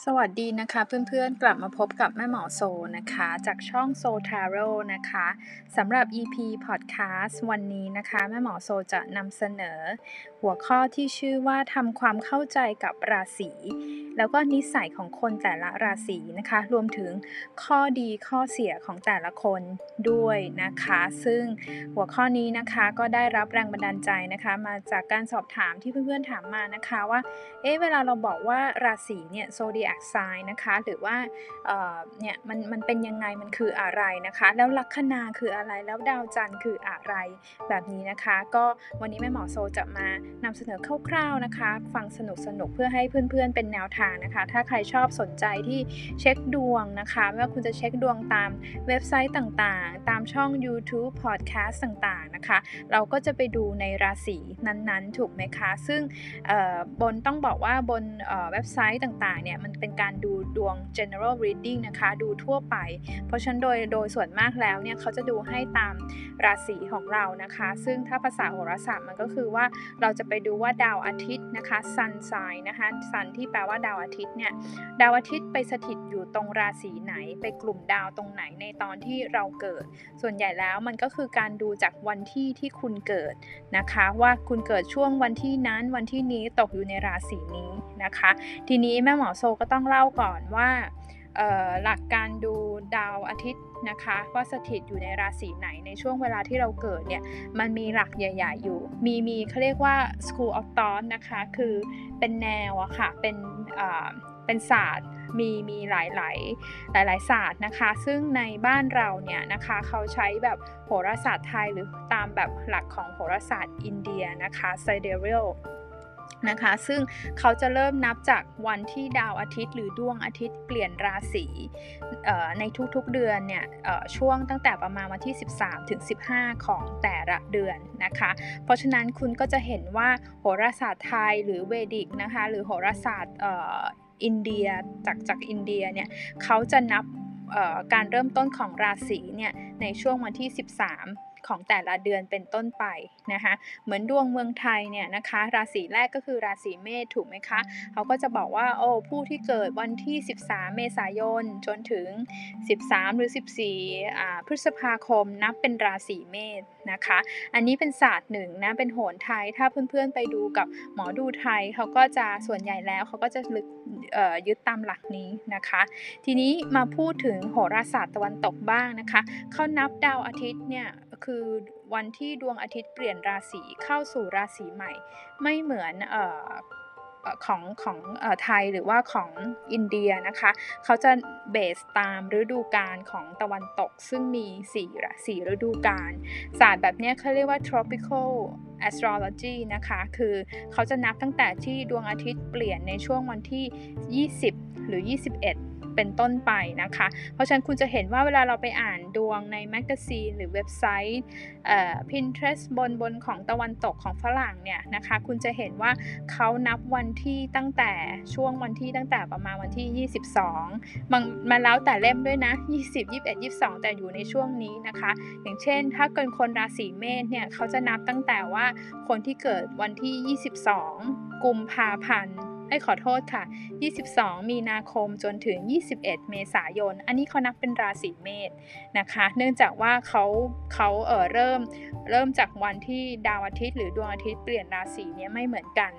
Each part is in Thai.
สวัสดีนะคะเพื่อนๆกลับมาพบกับแม่หมอโซนะคะ จากช่องโซทาโร่นะคะสำหรับ EP Podcast วันนี้นะคะ แม่หมอโซจะนำเสนอ หัวข้อที่ชื่อว่าทำความเข้าใจกับราศีแล้วก็นิสัยของคนแต่ละราศีนะคะ รวมถึงข้อดีข้อเสียของแต่ละคนด้วยนะคะ ซึ่งหัวข้อนี้นะคะก็ได้รับแรงบันดาลใจนะคะ มาจากการสอบถามที่เพื่อนๆถามมานะคะว่าเอ๊ะเวลาเราบอกว่าราศีเนี่ย zodiac sign นะคะ หรือว่าเเนี่ยมันมันเป็นยังไงมันคืออะไรนะคะ แล้วลัคนาคืออะไรแล้วดาวจันทร์คืออะไรแบบนี้นะคะ ก็วันนี้แม่หมอโซจะมานำเสนอคร่าวๆนะคะ ฟังสนุกๆเพื่อให้เพื่อนๆเป็นแนวทางนะคะ ถ้าใครชอบสนใจที่เช็คดวงนะคะไม่ว่าคุณจะเช็คดวงตามเว็บไซต์ต่างๆ ตามช่อง YouTube Podcast ต่างๆนะคะ เราก็จะไปดูในราศีนั้นๆ ถูกไหมคะ ซึ่งบนต้องบอกว่าบนเว็บไซต์ต่างๆเนี่ยมันเป็นการดูดวง general reading นะคะ ดูทั่วไป เพราะฉะนั้นโดยโดยส่วนมากแล้วเนี่ยเขาจะดูให้ตามราศีของเรานะคะ ซึ่งถ้าภาษาโหราศาสตร์มันก็คือว่าเราจะไปดูว่าดาวอาทิตย์นะคะ sun sign นะคะ sun ที่แปลว่าดาวอาทิตย์เนี่ยดาวอาทิตย์ไปสถิตอยู่ตรงราศีไหน ไปกลุ่มดาวตรงไหนในตอนที่เราเกิด ส่วนใหญ่แล้วมันก็คือการดูจากวันที่ที่คุณเกิดนะคะ ว่าคุณเกิดช่วงวันที่นั้นวันที่นี้ตกอยู่ในราศีนี้นะคะ ทีนี้แม่หมอโซก็ต้องเล่าก่อนว่าหลักการดูดาวอาทิตย์นะคะว่าสถิตอยู่ในราศีไหนในช่วงเวลาที่เราเกิดเนี่ยมันมีหลักใหญ่ๆอยู่ มีมีเขาเรียกว่า school of thought นะคะคือเป็นแนวอะค่ะเป็นเป็นศาสตร์มีมีหลายหลายหลายหลายศาสตร์นะคะ ซึ่งในบ้านเราเนี่ยนะคะเขาใช้แบบโหราศาสตร์ไทยหรือตามแบบหลักของโหราศาสตร์อินเดียนะคะ sidereal นะคะ ซึ่งเขาจะเริ่มนับจากวันที่ดาวอาทิตย์ หรือดวงอาทิตย์เปลี่ยนราศีในทุกๆเดือนเนี่ยช่วงตั้งแต่ประมาณวันที่ 13ถึง15 ของแต่ละเดือนนะคะ เพราะฉะนั้นคุณก็จะเห็นว่าโหราศาสตร์ไทยหรือเวดิกนะคะหรือโหราศาสตร์อินเดียจากจากอินเดียเนี่ยเขาจะนับการเริ่มต้นของราศีเนี่ยในช่วงวันที่ 13 ของแต่ละเดือนเป็นต้นไปนะคะเหมือนดวงเมืองไทยเนี่ยนะคะราศีแรกก็คือราศีเมษถูกไหมคะเขาก็จะบอกว่าโอ้ผู้ที่เกิดวันที่ 13 เมษายนจนถึง 13 หรือ 14อ่าพฤษภาคมนับเป็นราศีเมษนะคะ อันนี้เป็นศาสตร์หนึ่งนะเป็นโหนไทยถ้าเพื่อนๆไปดูกับหมอดูไทยเขาก็จะส่วนใหญ่แล้วเขาก็จะลึกยึดตามหลักนี้นะคะ ทีนี้มาพูดถึงโหราศาสตร์ตะวันตกบ้างนะคะเขานับดาวอาทิตย์เนี่ย คือวันที่ดวงอาทิตย์เปลี่ยนราศีเข้าสู่ราศีใหม่ ไม่เหมือนของของไทยหรือว่าของอินเดียนะคะ เขาจะเบสตามฤดูกาลของตะวันตก ซึ่งมี4ระสีฤดูกาลศาสตร์แบบนี้เขาเรียกว่า tropical astrology นะคะ คือเขาจะนับตั้งแต่ที่ดวงอาทิตย์เปลี่ยนในช่วงวันที่ 20 หรือ 21 เป็นต้นไปนะคะ เพราะฉะนั้นคุณจะเห็นว่าเวลาเราไปอ่านดวงในแมกกาซีนหรือเว็บไซต์ Pinterest บนบนของตะวันตกของฝรั่งเนี่ยนะคะ คุณจะเห็นว่าเขานับวันที่ตั้งแต่ช่วงวันที่ตั้งแต่ประมาณวันที่ 22 มันมาแล้วแต่เล่มด้วยนะ 20 21 22 แต่อยู่ในช่วงนี้นะคะ อย่างเช่น ถ้าเกิดคนราศีเมษเนี่ยเขาจะนับตั้งแต่ว่าคนที่เกิดวันที่ 22 กุมภาพันธ์ ให้ขอโทษค่ะ 22 มีนาคมจนถึง 21 เมษายน อันนี้เขานับเป็นราศีเมษนะคะ เนื่องจากว่าเขาเขาเออเริ่มเริ่มจากวันที่ดาวอาทิตย์ หรือดวงอาทิตย์เปลี่ยนราศีเนี้ยไม่เหมือนกัน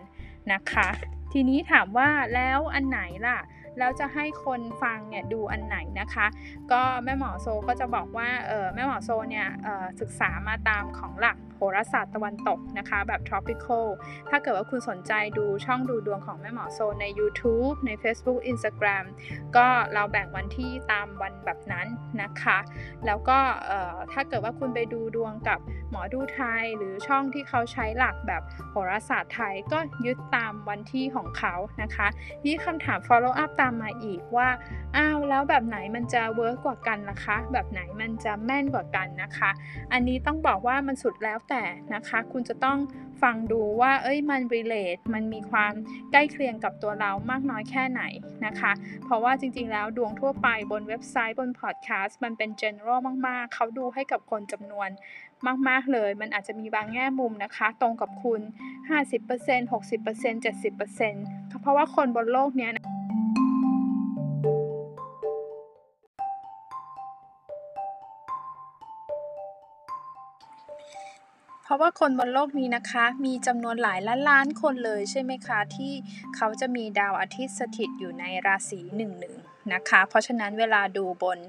นะคะ ทีนี้ถามว่าแล้วอันไหนล่ะ แล้วจะให้คนฟังเนี่ยดูอันไหนนะคะ ก็แม่หมอโซก็จะบอกว่าเออแม่หมอโซเนี่ยศึกษามาตามของหลักโหราศาสตร์ตะวันตกนะคะแบบ tropical ถ้าเกิดว่าคุณสนใจดูช่องดูดวงของแม่หมอโซใน YouTube ใน Facebook Instagram ก็เราแบ่งวันที่ตามวันแบบนั้นนะคะ แล้วก็ถ้าเกิดว่าคุณไปดูดวงกับหมอดูไทย หรือช่องที่เขาใช้หลักแบบโหราศาสตร์ไทยก็ยึดตามวันที่ของเขานะคะ นี่คำถาม follow up ตามมาอีกว่า อ้าวแล้วแบบไหนมันจะเวิร์กกว่ากันนะคะ แบบไหนมันจะแม่นกว่ากันนะคะ อันนี้ต้องบอกว่ามันสุดแล้วแต่นะคะ คุณจะต้องฟังดูว่า เอ้ยมัน relate มันมีความใกล้เคียงกับตัวเรามากน้อยแค่ไหนนะคะ เพราะว่าจริงๆ แล้วดวงทั่วไปบนเว็บไซต์บนพอดแคสต์มันเป็น general มากๆ เขาดูให้กับคนจำนวนมาก ๆ เลย มันอาจจะมีบางแง่มุมนะคะ ตรงกับคุณ 50% 60% 70%เพราะว่าคนบนโลกนี้ ราะว่าคนบนโลกนี้นะคะ มีจำนวนหลายล้านล้านคนเลยใช่ไหมคะ ที่เขาจะมีดาวอาทิตย์สถิตอยู่ในราศีหนึ่งหนึ่งนะคะ เพราะฉะนั้นเวลาดูบน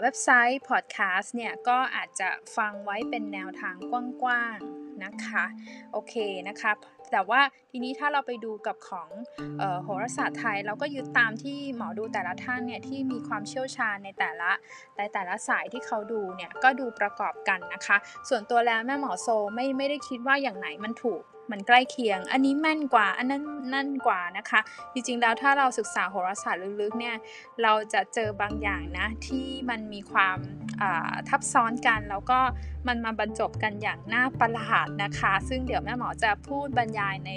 เว็บไซต์พอดแคสต์เนี่ย ก็อาจจะฟังไว้เป็นแนวทางกว้างๆนะคะ โอเคนะคะ แต่ว่าทีนี้ถ้าเราไปดูกับของโหราศาสตร์ไทย เราก็ยึดตามที่หมอดูแต่ละท่านเนี่ยที่มีความเชี่ยวชาญในแต่ละในแต่ละสายที่เขาดูเนี่ยก็ดูประกอบกันนะคะ ส่วนตัวแล้วแม่หมอโซไม่ไม่ได้คิดว่าอย่างไหนมันถูกมันใกล้เคียง อันนี้แม่นกว่า อันนั้นนั่นกว่านะคะ จริงๆ แล้วถ้าเราศึกษาโหราศาสตร์ลึกๆ เนี่ย เราจะเจอบางอย่างนะที่มันมีความ ทับซ้อนกัน แล้วก็มันมาบรรจบกันอย่างน่าประหลาดนะคะ ซึ่งเดี๋ยวแม่หมอจะพูดบรรยายใน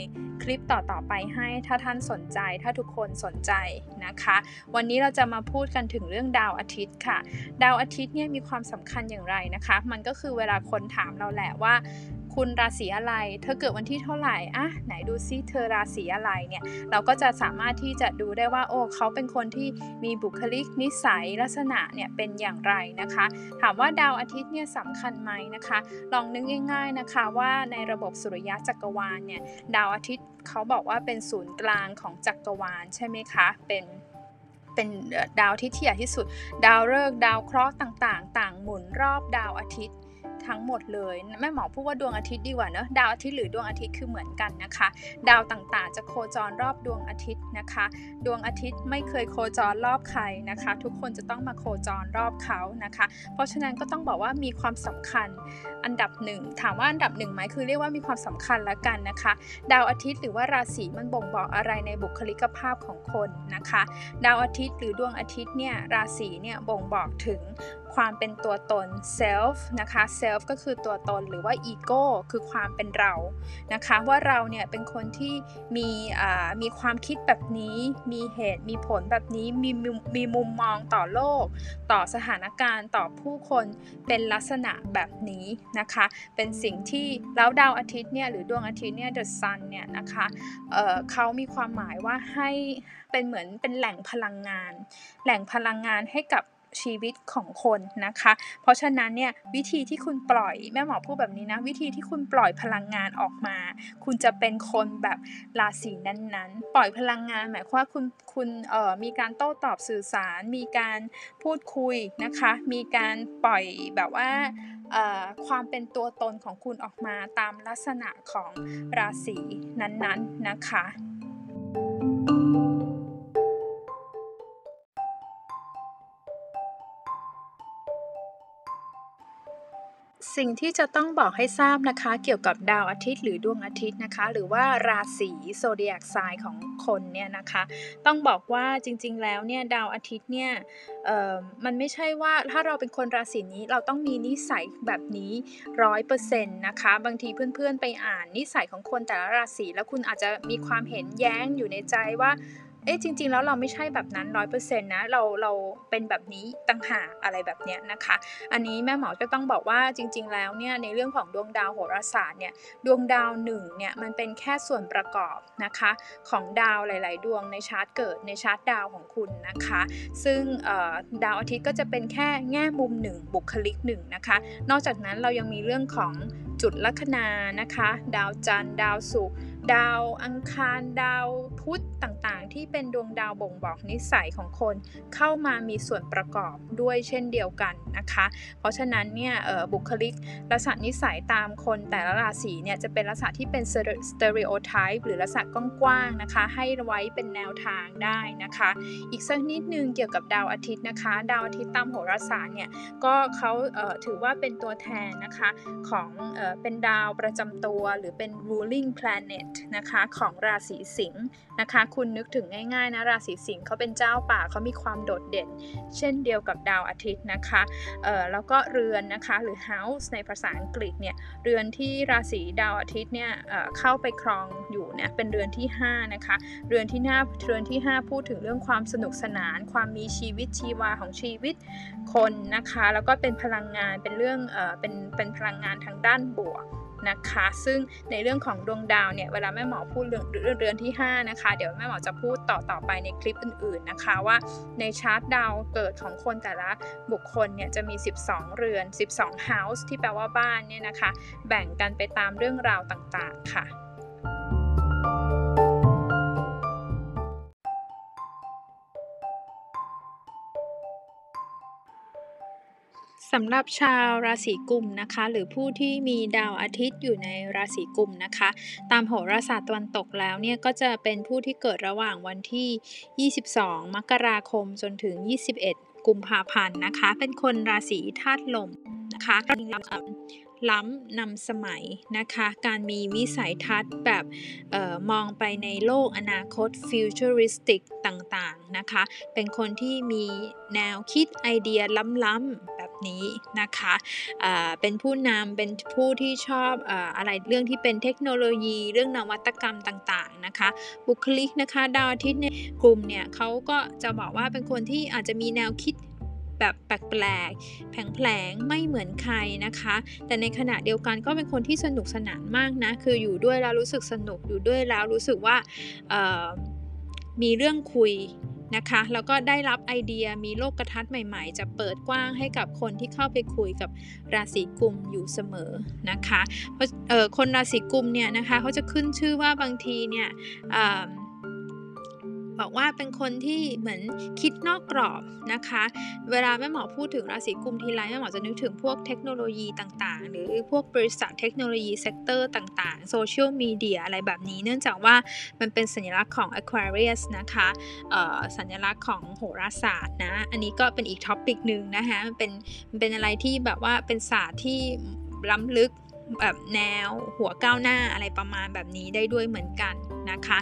คลิปต่อๆไปให้ถ้าท่านสนใจถ้าทุกคนสนใจนะคะ วันนี้เราจะมาพูดกันถึงเรื่องดาวอาทิตย์ค่ะ ดาวอาทิตย์เนี่ยมีความสำคัญอย่างไรนะคะ มันก็คือเวลาคนถามเราแหละว่า คุณราศีอะไร เธอเกิดวันที่เท่าไหร่อะไหนดูซิเธอราศีอะไรเนี่ย เราก็จะสามารถที่จะดูได้ว่าโอ้เขาเป็นคนที่มีบุคลิกนิสัยลักษณะเนี่ยเป็นอย่างไรนะคะ ถามว่าดาวอาทิตย์เนี่ยสำคัญไหมนะคะ ลองนึกง่ายๆนะคะว่าในระบบสุริยะจักรวาลเนี่ยดาวอาทิตย์เขาบอกว่าเป็นศูนย์กลางของจักรวาลใช่ไหมคะเป็นเป็นดาวที่ที่ใหญ่ที่สุด ดาวฤกษ์ดาวเคราะห์ต่างๆ ต่างหมุนรอบดาวอาทิตย์ ทั้งหมดเลย แม่หมอพูดว่าดวงอาทิตย์ดีกว่าเนอะดาวอาทิตย์หรือดวงอาทิตย์คือเหมือนกันนะคะ ดาวต่างๆ จะโคจรรอบดวงอาทิตย์นะคะ ดวงอาทิตย์ไม่เคยโคจรรอบใครนะคะ ทุกคนจะต้องมาโคจรรอบเขานะคะ เพราะฉะนั้นก็ต้องบอกว่ามีความสำคัญอันดับหนึ่งถามว่าอันดับหนึ่งไหมคือเรียกว่ามีความสำคัญล้วกันนะคะ ดาวอาทิตย์หรือว่าราศีมันบ่งบอกอะไรในบุคลิกภาพของคนนะคะ ดาวอาทิตย์หรือดวงอาทิตย์เนี่ยราศีเนี่ยบ่งบอกถึงความเป็นตัวตน self นะคะ self ก็คือตัวตนหรือว่า ego คือความเป็นเรานะคะว่าเราเนี่ยเป็นคนที่มีมีความคิดแบบนี้ มีเหตุมีผลแบบนี้มีมีมุมมองต่อโลก ต่อสถานการณ์ต่อผู้คนเป็นลักษณะแบบนี้นะคะ เป็นสิ่งที่แล้วดาวอาทิตย์เนี่ยหรือดวงอาทิตย์เนี่ย the sun เนี่ยนะคะเเขามีความหมายว่าให้เป็นเหมือนเป็นแหล่งพลังงาน แหล่งพลังงานให้กับ ชีวิตของคนนะคะ เพราะฉะนั้นเนี่ยวิธีที่คุณปล่อยแม่หมอพูดแบบนี้นะ วิธีที่คุณปล่อยพลังงานออกมา คุณจะเป็นคนแบบราศีนั้นๆ ปล่อยพลังงานหมายความว่าคุณคุณเอ่อมีการโต้ตอบสื่อสาร มีการพูดคุยนะคะ มีการปล่อยแบบว่าความเป็นตัวตนของคุณออกมาตามลักษณะของราศีนั้นๆนะคะ สิ่งที่จะต้องบอกให้ทราบนะคะ เกี่ยวกับดาวอาทิตย์หรือดวงอาทิตย์นะคะ หรือว่าราศีโซเดียกไซน์ของคนเนี่ยนะคะ ต้องบอกว่าจริงๆแล้วเนี่ยดาวอาทิตย์เนี่ยมันไม่ใช่ว่าถ้าเราเป็นคนราศีนี้เราต้องมีนิสัยแบบนี้ร้อยเปอร์เซ็นต์นะคะ บางทีเพื่อนๆไปอ่านนิสัยของคนแต่ละราศีแล้วคุณอาจจะมีความเห็นแย้งอยู่ในใจว่า อ๊ะจริง ๆ แล้วเราไม่ใช่แบบนั้นร้อยเปอร์เซ็นต์นะเราเราเป็นแบบนี้ต่างหากอะไรแบบเนี้ยนะคะ อันนี้แม่หมอก็ต้องบอกว่าจริง ๆ แล้วเนี่ยในเรื่องของดวงดาวโหราศาสตร์เนี่ยดวงดาวหนึ่งเนี่ยมันเป็นแค่ส่วนประกอบนะคะของดาวหลาย ๆ ดวงในชาร์ตเกิดในชาร์ตดาวของคุณนะคะ ซึ่งดาวอาทิตย์ก็จะเป็นแค่แง่มุมหนึ่งบุคลิกหนึ่งนะคะ นอกจากนั้นเรายังมีเรื่องของจุดลัคนานะคะ ดาวจันทร์ดาวศุกร์ดาวอังคารดาวพุธต่างๆ ที่เป็นดวงดาวบ่งบอกนิสัยของคน เข้ามามีส่วนประกอบด้วยเช่นเดียวกันนะคะ เพราะฉะนั้นเนี่ยบุคลิกลักษณะนิสัยตามคนแต่ละราศีเนี่ยจะเป็นลักษณะที่เป็น stereotype หรือลักษณะกว้างๆนะคะ ให้ไว้เป็นแนวทางได้นะคะ อีกสักนิดนึงเกี่ยวกับดาวอาทิตย์นะคะ ดาวอาทิตย์ตามโหราศาสตร์เนี่ยก็เขาถือว่าเป็นตัวแทนนะคะของเป็นดาวประจำตัวหรือเป็น ruling planet นะคะของราศีสิงห์นะคะคุณนึกถึงง่ายๆนะราศีสิงห์เขาเป็นเจ้าป่าเขามีความโดดเด่น เช่นเดียวกับดาวอาทิตย์นะคะเอ่อแล้วก็เรือนนะคะหรือ house ในภาษาอังกฤษเนี่ยเรือนที่ราศีดาวอาทิตย์เนี่ยเเข้าไปครองอยู่เนี่ยเป็นเรือนที่5นะคะเรือนที่หน้าเรือนที่ 5 พูดถึงเรื่องความสนุกสนาน ความมีชีวิตชีวาของชีวิตคนนะคะ แล้วก็เป็นพลังงานเป็นเรื่องเออเป็นเป็นพลังงานทางด้านบวก นะคะ ซึ่งในเรื่องของดวงดาวเนี่ยเวลาแม่หมอพูดเรื่องเรือนที่5นะคะเดี๋ยวแม่หมอจะพูดต่อต่อไปในคลิปอื่นๆนะคะว่าในชาร์ตดาวเกิดของคนแต่ละบุคคลเนี่ยจะมี 12 เรือน 12 house ที่แปลว่าบ้านเนี่ยนะคะ แบ่งกันไปตามเรื่องราวต่างๆค่ะ สำหรับชาวราศีกุมนะคะ หรือผู้ที่มีดาวอาทิตย์อยู่ในราศีกุมนะคะ ตามโหราศาสตร์ตะวันตกแล้วเนี่ยก็จะเป็นผู้ที่เกิดระหว่างวันที่ 22 มกราคมจนถึง 21 กุมภาพันธ์นะคะ เป็นคนราศีธาตุลมนะคะ ล้ำนำสมัยนะคะ การมีวิสัยทัศน์แบบออมองไปในโลกอนาคต futuristic ต่างๆนะคะ เป็นคนที่มีแนวคิดไอเดียล้ำๆแบบนี้นะคะเป็นผู้นำเป็นผู้ที่ชอบออะไรเรื่องที่เป็นเทคโนโลยี เรื่องนวัตกรรมต่างๆนะคะ บุคลิกนะคะดาวอาทิตย์เนี่ยกลุ่มเนี่ยเขาก็จะบอกว่าเป็นคนที่อาจจะมีแนวคิด แบบแปลกๆ แผลงๆ ไม่เหมือนใครนะคะ แต่ในขณะเดียวกันก็เป็นคนที่สนุกสนานมากนะ คืออยู่ด้วยแล้วรู้สึกสนุก อยู่ด้วยแล้วรู้สึกว่ามีเรื่องคุยนะคะ แล้วก็ได้รับไอเดีย มีโลกกระทัศน์ใหม่ ๆ จะเปิดกว้างให้กับคนที่เข้าไปคุยกับราศีกุมอยู่เสมอนะคะ เพราะคนราศีกุมเนี่ยนะคะเขาจะขึ้นชื่อว่าบางทีเนี่ย บอกว่าเป็นคนที่เหมือนคิดนอกกรอบนะคะ เวลาแม่หมอพูดถึงราศีกุมภ์ทีไรแม่หมอจะนึกถึงพวกเทคโนโลยีต่างๆ หรือพวกบริษัทเทคโนโลยี sector ต่างๆ social media อะไรแบบนี้ เนื่องจากว่ามันเป็นสัญลักษณ์ของ Aquarius นะคะสัญลักษณ์ของโหราศาสตร์นะ อันนี้ก็เป็นอีก topic หนึ่งนะคะเป็นเป็นอะไรที่แบบว่าเป็นศาสตร์ที่ล้ำลึก แบบแนวหัวก้าวหน้าอะไรประมาณแบบนี้ได้ด้วยเหมือนกันนะคะ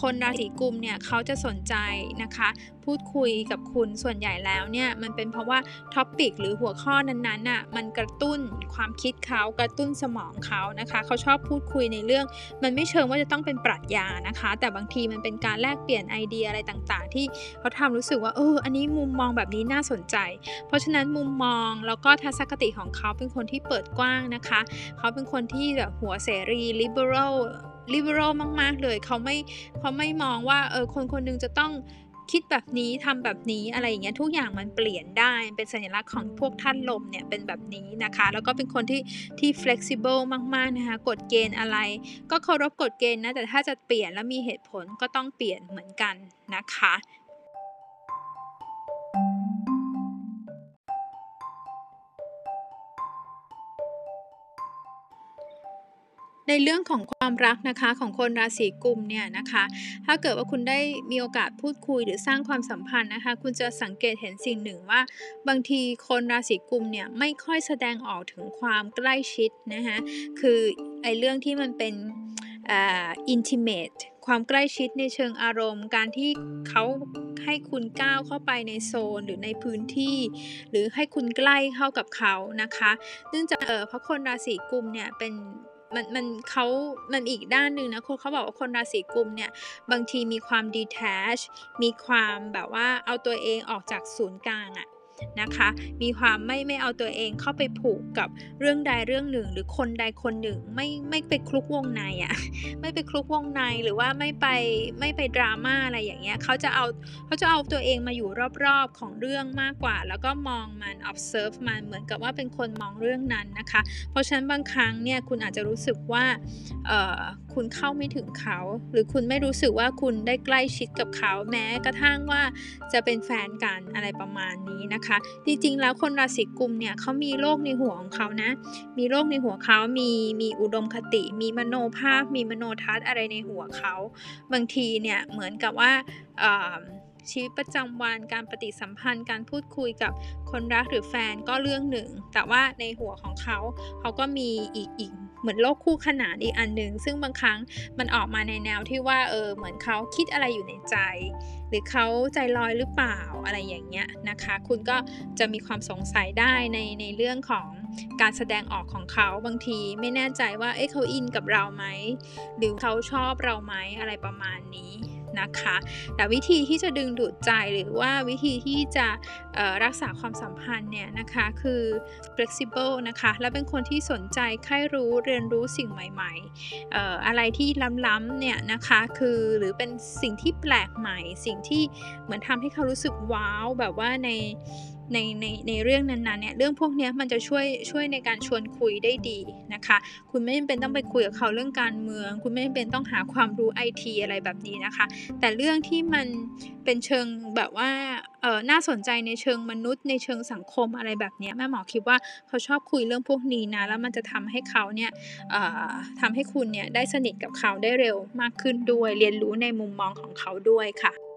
คนราศีกุมเนี่ยเขาจะสนใจนะคะ พูดคุยกับคุณส่วนใหญ่แล้วเนี่ยมันเป็นเพราะว่าท็อปิกหรือหัวข้อนั้นๆน่ะมันกระตุ้นความคิดเขากระตุ้นสมองเขานะคะเขาชอบพูดคุยในเรื่อง มันไม่เชิงว่าจะต้องเป็นปรัชญานะคะ แต่บางทีมันเป็นการแลกเปลี่ยนไอเดียอะไรต่างๆ ที่เขาทำรู้สึกว่าเอออันนี้มุมมองแบบนี้น่าสนใจ เพราะฉะนั้นมุมมองแล้วก็ทัศนคติของเขาเป็นคนที่เปิดกว้างนะคะ เขาเป็นคนที่แบบหัวเสรี liberal liberal มาก ๆ เลย เขาไม่เขาไม่มองว่าเออคนคนนึงจะต้อง คิดแบบนี้ทำแบบนี้อะไรอย่างเงี้ยทุกอย่างมันเปลี่ยนได้เป็นสัญลักษณ์ของพวกท่านลมเนี่ยเป็นแบบนี้นะคะ แล้วก็เป็นคนที่ที่ flexible มาก ๆ นะคะกฎเกณฑ์อะไร ก็เคารพกฎเกณฑ์นะแต่ถ้าจะเปลี่ยนแล้วมีเหตุผลก็ต้องเปลี่ยนเหมือนกันนะคะ ในเรื่องของความรักนะคะของคนราศีกุมเนี่ยนะคะถ้าเกิดว่าคุณได้มีโอกาสพูดคุยหรือสร้างความสัมพันธ์นะคะ คุณจะสังเกตเห็นสิ่งหนึ่งว่า บางทีคนราศีกุมเนี่ยไม่ค่อยแสดงออกถึงความใกล้ชิดนะคะคือไอ้เรื่องที่มันเป็นอ่า intimate ความใกล้ชิดในเชิงอารมณ์ การที่เขาให้คุณก้าวเข้าไปในโซนหรือในพื้นที่ หรือให้คุณใกล้เข้ากับเขานะคะ เนื่องจากเออเพราะคนราศีกุมเนี่ยเป็น มันมันเขามันอีกด้านหนึ่งนะคนเขาบอกว่าคนราศีกุมเนี่ยบางทีมีความ detach มีความแบบว่าเอาตัวเองออกจากศูนย์กลางอะ นะคะ มีความไม่ไม่เอาตัวเองเข้าไปผูกกับเรื่องใดเรื่องหนึ่ง หรือคนใดคนหนึ่งไม่ไม่ไปคลุกวงในอะ่ะไม่ไปคลุกวงในหรือว่าไม่ไปไม่ไปดราม่าอะไรอย่างเงี้ยเขาจะเอาเขาจะเอาตัวเองมาอยู่รอบๆของเรื่องมากกว่า แล้วก็มองมัน observe มันเหมือนกับว่าเป็นคนมองเรื่องนั้นนะคะ เพราะฉะนั้นบางครั้งเนี่ยคุณอาจจะรู้สึกว่าเออ คุณเข้าไม่ถึงเขา หรือคุณไม่รู้สึกว่าคุณได้ใกล้ชิดกับเขาแม้กระทั่งว่าจะเป็นแฟนกันอะไรประมาณนี้นะคะ จริงๆ แล้วคนราศีกุมเนี่ยเขามีโลกในหัวของเขานะ มีโลกในหัวเขามีมีอุดมคติ มีมโนภาพ มีมโนทัศน์อะไรในหัวเขา บางทีเนี่ยเหมือนกับว่าชีวิตประจำวันการปฏิสัมพันธ์การพูดคุยกับคนรักหรือแฟนก็เรื่องหนึ่ง แต่ว่าในหัวของเขาเขาก็มีอีกอีก เหมือนโลกคู่ขนานอีกอันหนึ่งซึ่งบางครั้งมันออกมาในแนวที่ว่าเออเหมือนเขาคิดอะไรอยู่ในใจ หรือเขาใจลอยหรือเปล่าอะไรอย่างเงี้ยนะคะ คุณก็จะมีความสงสัยได้ในในเรื่องของการแสดงออกของเขาบางทีไม่แน่ใจว่าเอ๊ะเขาอินกับเราไหมหรือเขาชอบเราไหมอะไรประมาณนี้ นะคะ แต่วิธีที่จะดึงดูดใจหรือว่าวิธีที่จะรักษาความสัมพันธ์เนี่ยนะคะคือ flexible นะคะและเป็นคนที่สนใจใคร่รู้เรียนรู้สิ่งใหม่ๆออะไรที่ล้ำๆเนี่ยนะคะคือหรือเป็นสิ่งที่แปลกใหม่ สิ่งที่เหมือนทำให้เขารู้สึกว้าวแบบว่าใน ในในในเรื่องนั้นๆเนี่ยเรื่องพวกนี้มันจะช่วยช่วยในการชวนคุยได้ดีนะคะ คุณไม่จำเป็นต้องไปคุยกับเขาเรื่องการเมือง คุณไม่จำเป็นต้องหาความรู้ไอทีอะไรแบบนี้นะคะ แต่เรื่องที่มันเป็นเชิงแบบว่าเออน่าสนใจในเชิงมนุษย์ ในเชิงสังคมอะไรแบบนี้แม่หมอคิดว่าเขาชอบคุยเรื่องพวกนี้นะแล้วมันจะทำให้เขาเนี่ยเอ่อทำให้คุณเนี่ยได้สนิทกับเขาได้เร็วมากขึ้นด้วย เรียนรู้ในมุมมองของเขาด้วยค่ะ